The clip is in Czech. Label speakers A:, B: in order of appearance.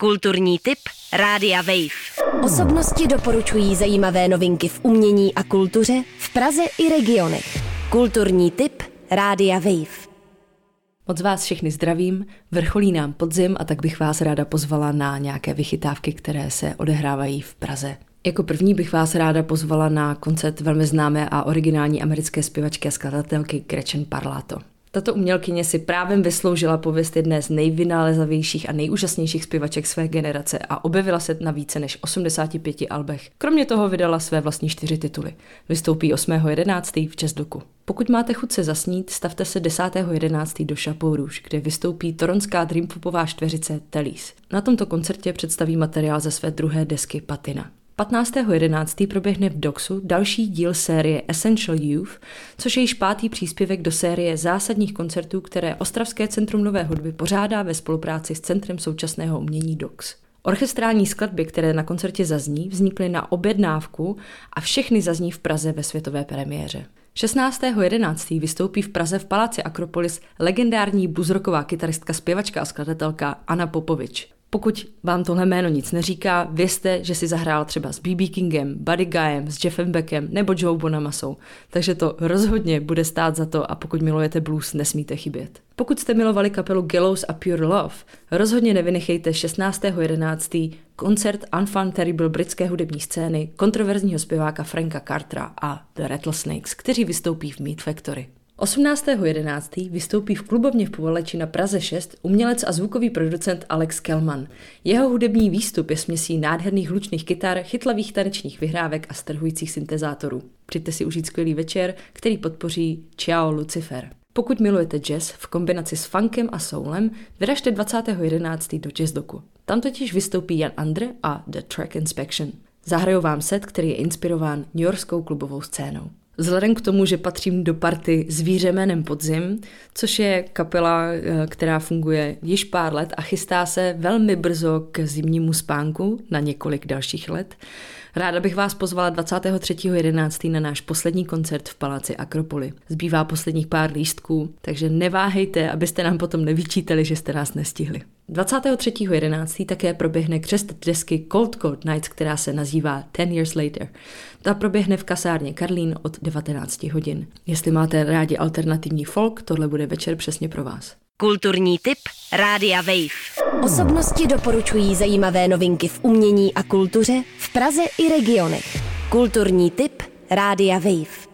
A: Kulturní tip Rádia Wave.
B: Osobnosti doporučují zajímavé novinky v umění a kultuře v Praze i regionech. Kulturní tip Rádia Wave.
C: Moc vás všechny zdravím, vrcholí nám podzim a tak bych vás ráda pozvala na nějaké vychytávky, které se odehrávají v Praze. Jako první bych vás ráda pozvala na koncert velmi známé a originální americké zpěvačky a skladatelky Gretchen Parlato. Tato umělkyně si právem vysloužila pověst jedné z nejvynálezavějších a nejúžasnějších zpěvaček své generace a objevila se na více než 85 albech. Kromě toho vydala své vlastní čtyři tituly. Vystoupí 8.11. v Česdoku. Pokud máte chuť se zasnít, stavte se 10.11. do Chapeau kde vystoupí toronská dreampopová čtveřice Telis. Na tomto koncertě představí materiál ze své druhé desky Patina. 15.11. proběhne v Doxu další díl série Essential Youth, což je již pátý příspěvek do série zásadních koncertů, které Ostravské centrum nové hudby pořádá ve spolupráci s Centrem současného umění Dox. Orchestrální skladby, které na koncertě zazní, vznikly na objednávku a všechny zazní v Praze ve světové premiéře. 16.11. vystoupí v Praze v paláci Akropolis legendární buzroková kytaristka, zpěvačka a skladatelka Anna Popovič. Pokud vám tohle jméno nic neříká, vězte, že si zahrál třeba s B.B. Kingem, Buddy Guyem, s Jeffem Beckem nebo Joe Bonamasou. Takže to rozhodně bude stát za to a pokud milujete blues, nesmíte chybět. Pokud jste milovali kapelu Gallows a Pure Love, rozhodně nevynechejte 16.11. koncert Unfun Terrible britské hudební scény, kontroverzního zpěváka Franka Cartera a The Rattlesnakes, kteří vystoupí v Meat Factory. 18.11. vystoupí v klubovně v Povaleči na Praze 6 umělec a zvukový producent Alex Kelman. Jeho hudební výstup je směsí nádherných hlučných kytar, chytlavých tanečních vyhrávek a strhujících syntezátorů. Přijďte si užít skvělý večer, který podpoří Ciao Lucifer. Pokud milujete jazz v kombinaci s funkem a soulem, vyražte 20.11. do Jazzdoku. Tam totiž vystoupí Jan Andre a The Track Inspection. Zahrajou vám set, který je inspirován New Yorkskou klubovou scénou. Vzhledem k tomu, že patřím do party Zvíře jménem Podzim, což je kapela, eh, která funguje již pár let a chystá se velmi brzo k zimnímu spánku na několik dalších let, Ráda bych vás pozvala 23.11. na náš poslední koncert v Paláci Akropoli. Zbývá posledních pár lístků, takže neváhejte, abyste nám potom nevyčítali, že jste nás nestihli. 23.11. také proběhne křest desky Cold Cold Nights, která se nazývá Ten Years Later. Ta proběhne v kasárně Karlín od 19 hodin. Jestli máte rádi alternativní folk, tohle bude večer přesně pro vás.
A: Kulturní tip Rádia Wave.
B: Osobnosti doporučují zajímavé novinky v umění a kultuře v Praze i regionech. Kulturní tip Rádia Wave.